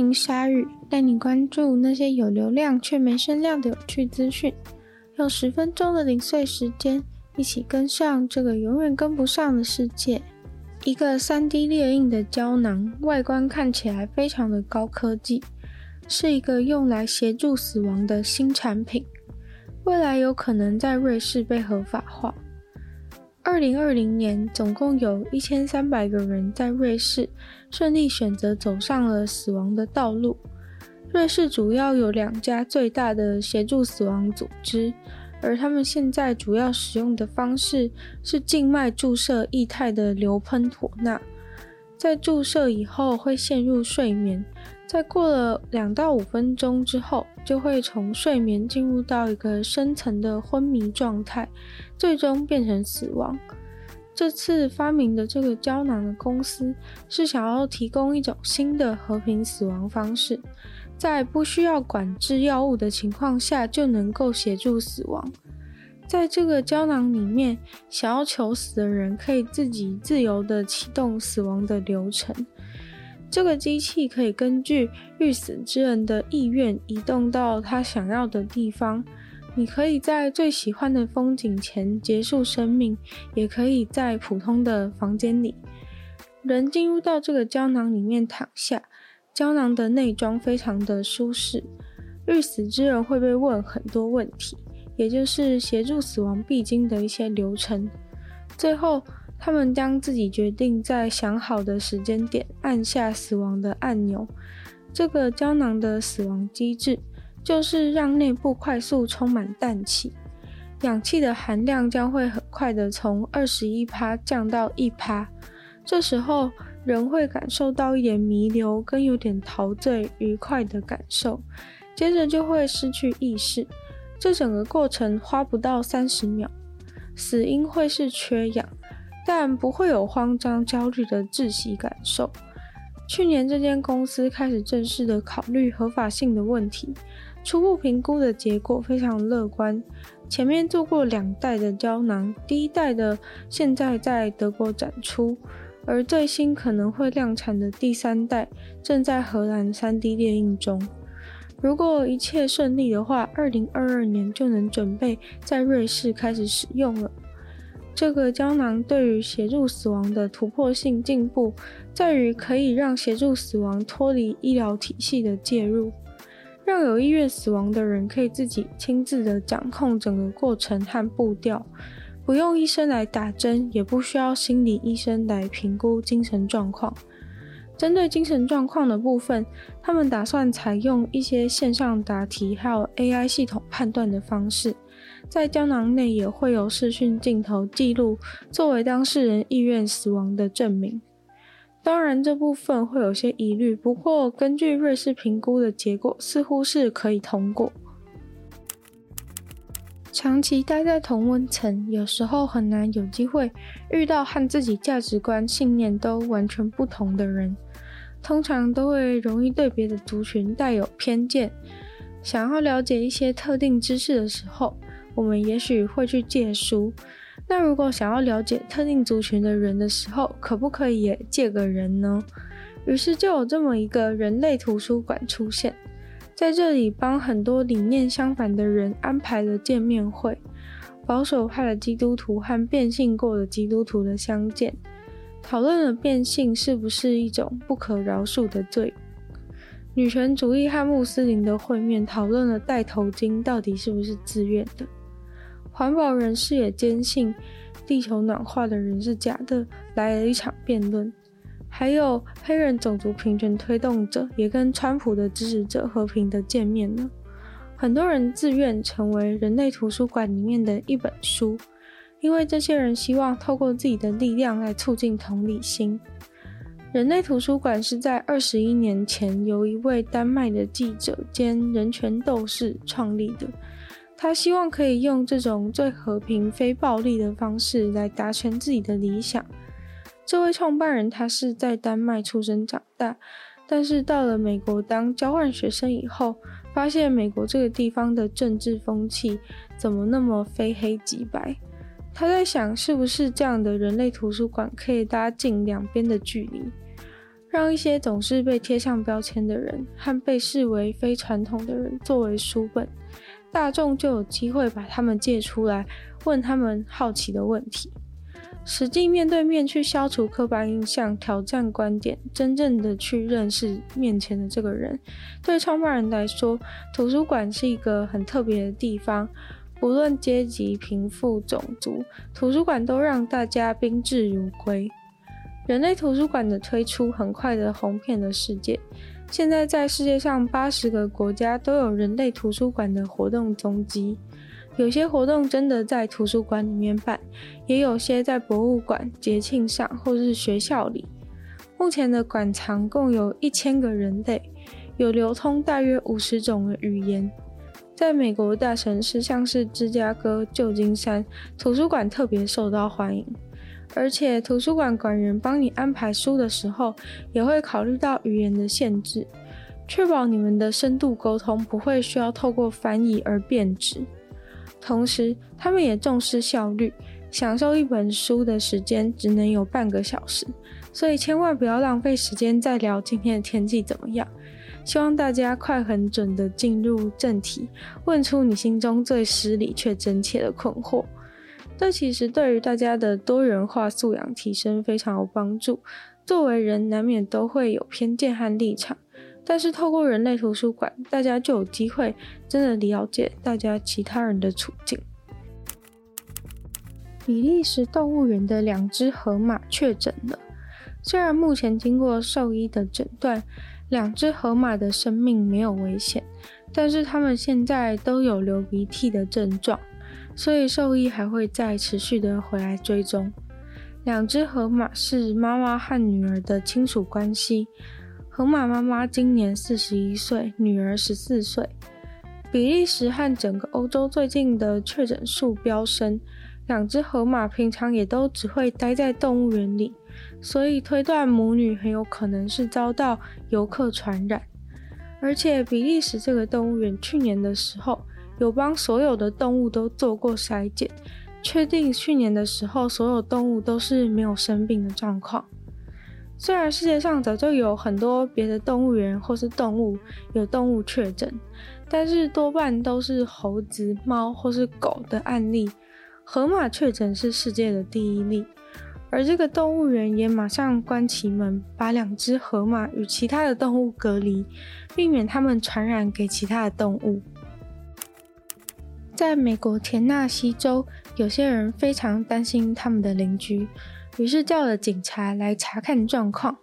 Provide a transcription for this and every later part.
欢迎光临鲨语，带你关注那些有流量却没声量的有趣资讯。用十分钟的零碎时间，一起跟上这个永远跟不上的世界。一个 3D 列印的胶囊，外观看起来非常的高科技，是一个用来协助死亡的新产品，未来有可能在瑞士被合法化。二零二零年，总共有一千三百个人在瑞士顺利选择走上了死亡的道路。瑞士主要有两家最大的协助死亡组织。而他们现在主要使用的方式是静脉注射液态的硫喷妥钠，在注射以后会陷入睡眠，在过了两到五分钟之后，就会从睡眠进入到一个深层的昏迷状态，最终变成死亡。这次发明的这个胶囊的公司是想要提供一种新的和平死亡方式。在不需要管制药物的情况下，就能够协助死亡。在这个胶囊里面，想要求死的人可以自己自由地启动死亡的流程。这个机器可以根据欲死之人的意愿移动到他想要的地方。你可以在最喜欢的风景前结束生命，也可以在普通的房间里。人进入到这个胶囊里面躺下。胶囊的内装非常的舒适，欲死之人会被问很多问题，也就是协助死亡必经的一些流程。最后，他们将自己决定在想好的时间点按下死亡的按钮。这个胶囊的死亡机制就是让内部快速充满氮气，氧气的含量将会很快的从二十一趴降到一趴。这时候，人会感受到一点弥留跟有点陶醉愉快的感受，接着就会失去意识。这整个过程花不到三十秒，死因会是缺氧，但不会有慌张焦虑的窒息感受。去年这间公司开始正式的考虑合法性的问题，初步评估的结果非常乐观。前面做过两代的胶囊，第一代的现在在德国展出。而最新可能会量产的第三代正在荷兰 3D 列印中。如果一切顺利的话，二零二二年就能准备在瑞士开始使用了。这个胶囊对于协助死亡的突破性进步，在于可以让协助死亡脱离医疗体系的介入，让有意愿死亡的人可以自己亲自的掌控整个过程和步调。不用医生来打针，也不需要心理医生来评估精神状况。针对精神状况的部分，他们打算采用一些线上答题，还有 AI 系统判断的方式。在胶囊内也会有视讯镜头记录，作为当事人意愿死亡的证明。当然，这部分会有些疑虑，不过根据瑞士评估的结果，似乎是可以通过。长期待在同温层，有时候很难有机会遇到和自己价值观、信念都完全不同的人。通常都会容易对别的族群带有偏见。想要了解一些特定知识的时候，我们也许会去借书。那如果想要了解特定族群的人的时候，可不可以也借个人呢？于是就有这么一个人类图书馆出现。在这里帮很多理念相反的人安排了见面会，保守派的基督徒和变性过的基督徒的相见，讨论了变性是不是一种不可饶恕的罪。女权主义和穆斯林的会面，讨论了戴头巾到底是不是自愿的。环保人士也坚信地球暖化的人是假的，来了一场辩论。还有黑人种族平权推动者也跟川普的支持者和平的见面了。很多人自愿成为人类图书馆里面的一本书，因为这些人希望透过自己的力量来促进同理心。人类图书馆是在二十一年前由一位丹麦的记者兼人权斗士创立的。他希望可以用这种最和平、非暴力的方式来达成自己的理想。这位创办人他是在丹麦出生长大，但是到了美国当交换学生以后，发现美国这个地方的政治风气怎么那么非黑即白。他在想，是不是这样的人类图书馆可以拉近两边的距离，让一些总是被贴上标签的人和被视为非传统的人作为书本，大众就有机会把他们借出来，问他们好奇的问题，实际面对面去消除刻板印象，挑战观点，真正的去认识面前的这个人。对创办人来说，图书馆是一个很特别的地方。无论阶级、贫富、种族，图书馆都让大家宾至如归。人类图书馆的推出很快的红遍了世界，现在在世界上八十个国家都有人类图书馆的活动踪迹。有些活动真的在图书馆里面办，也有些在博物馆、节庆上或是学校里。目前的馆藏共有一千个人类，有流通大约五十种的语言。在美国大城市，像是芝加哥、旧金山，图书馆特别受到欢迎。而且，图书馆馆员帮你安排书的时候，也会考虑到语言的限制，确保你们的深度沟通不会需要透过翻译而变质。同时，他们也重视效率，享受一本书的时间只能有半个小时，所以千万不要浪费时间在聊今天的天气怎么样。希望大家快、很、准地进入正题，问出你心中最失礼却真切的困惑。这其实对于大家的多元化素养提升非常有帮助。作为人，难免都会有偏见和立场，但是透过人类图书馆，大家就有机会真的了解大家其他人的处境。比利时动物园的两只河马确诊了，虽然目前经过兽医的诊断。两只河马的生命没有危险，但是它们现在都有流鼻涕的症状，所以兽医还会再持续的回来追踪。两只河马是妈妈和女儿的亲属关系，河马妈妈今年四十一岁，女儿十四岁。比利时和整个欧洲最近的确诊数飙升，两只河马平常也都只会待在动物园里。所以推断母女很有可能是遭到游客传染，而且比利时这个动物园去年的时候有帮所有的动物都做过筛检，确定去年的时候所有动物都是没有生病的状况。虽然世界上早就有很多别的动物园或是动物有动物确诊，但是多半都是猴子、猫或是狗的案例，河马确诊是世界的第一例。而这个动物园也马上关起门，把两只河马与其他的动物隔离，避免它们传染给其他的动物。在美国田纳西州，有些人非常担心他们的邻居，于是叫了警察来查看状况，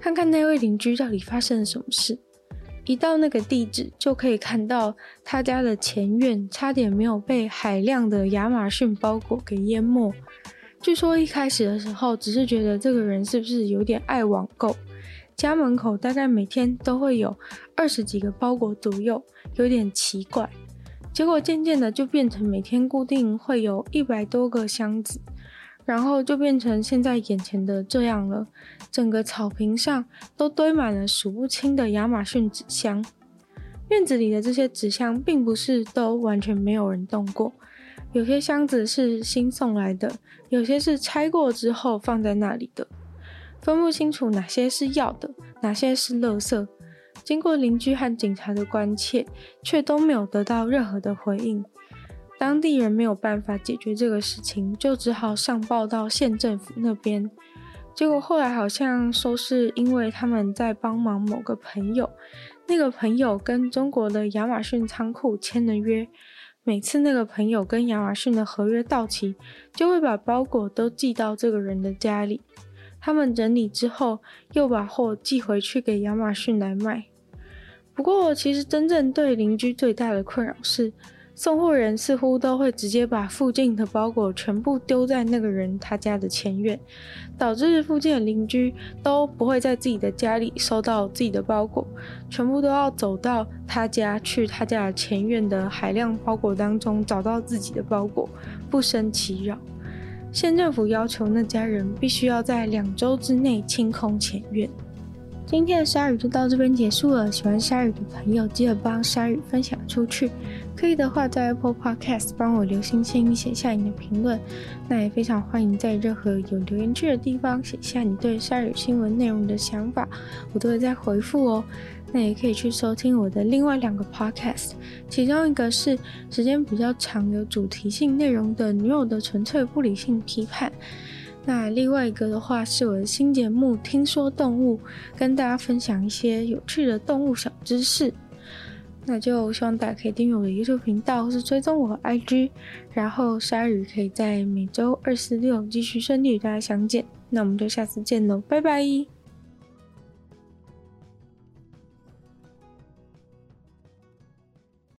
看看那位邻居到底发生了什么事。一到那个地址，就可以看到他家的前院差点没有被海量的亚马逊包裹给淹没。据说一开始的时候，只是觉得这个人是不是有点爱网购，家门口大概每天都会有二十几个包裹左右，有点奇怪。结果渐渐的就变成每天固定会有一百多个箱子，然后就变成现在眼前的这样了。整个草坪上都堆满了数不清的亚马逊纸箱，院子里的这些纸箱并不是都完全没有人动过。有些箱子是新送来的，有些是拆过之后放在那里的，分不清楚哪些是要的，哪些是垃圾。经过邻居和警察的关切，却都没有得到任何的回应。当地人没有办法解决这个事情，就只好上报到县政府那边。结果后来好像说是因为他们在帮忙某个朋友，那个朋友跟中国的亚马逊仓库签了约。每次那个朋友跟亚马逊的合约到期，就会把包裹都寄到这个人的家里。他们整理之后，又把货寄回去给亚马逊来卖。不过，其实真正对邻居最大的困扰是，送货人似乎都会直接把附近的包裹全部丢在那个人他家的前院，导致附近的邻居都不会在自己的家里收到自己的包裹，全部都要走到他家去他家前院的海量包裹当中找到自己的包裹，不胜其扰。县政府要求那家人必须要在两周之内清空前院。今天的鲨鱼就到这边结束了。喜欢鲨鱼的朋友，记得帮鲨鱼分享出去。可以的话，在 Apple Podcast 帮我留星星，写下你的评论。那也非常欢迎在任何有留言区的地方写下你对鲨鱼新闻内容的想法，我都会再回复哦。那也可以去收听我的另外两个 Podcast，其中一个是时间比较长、有主题性内容的《女友的纯粹不理性批判》。那另外一个的话是我的新节目《听说动物》，跟大家分享一些有趣的动物小知识。那就希望大家可以订阅我的 YouTube 频道，或是追踪我的 IG，然后鲨鱼可以在每周二、四、六继续顺利与大家相见。那我们就下次见喽，拜拜。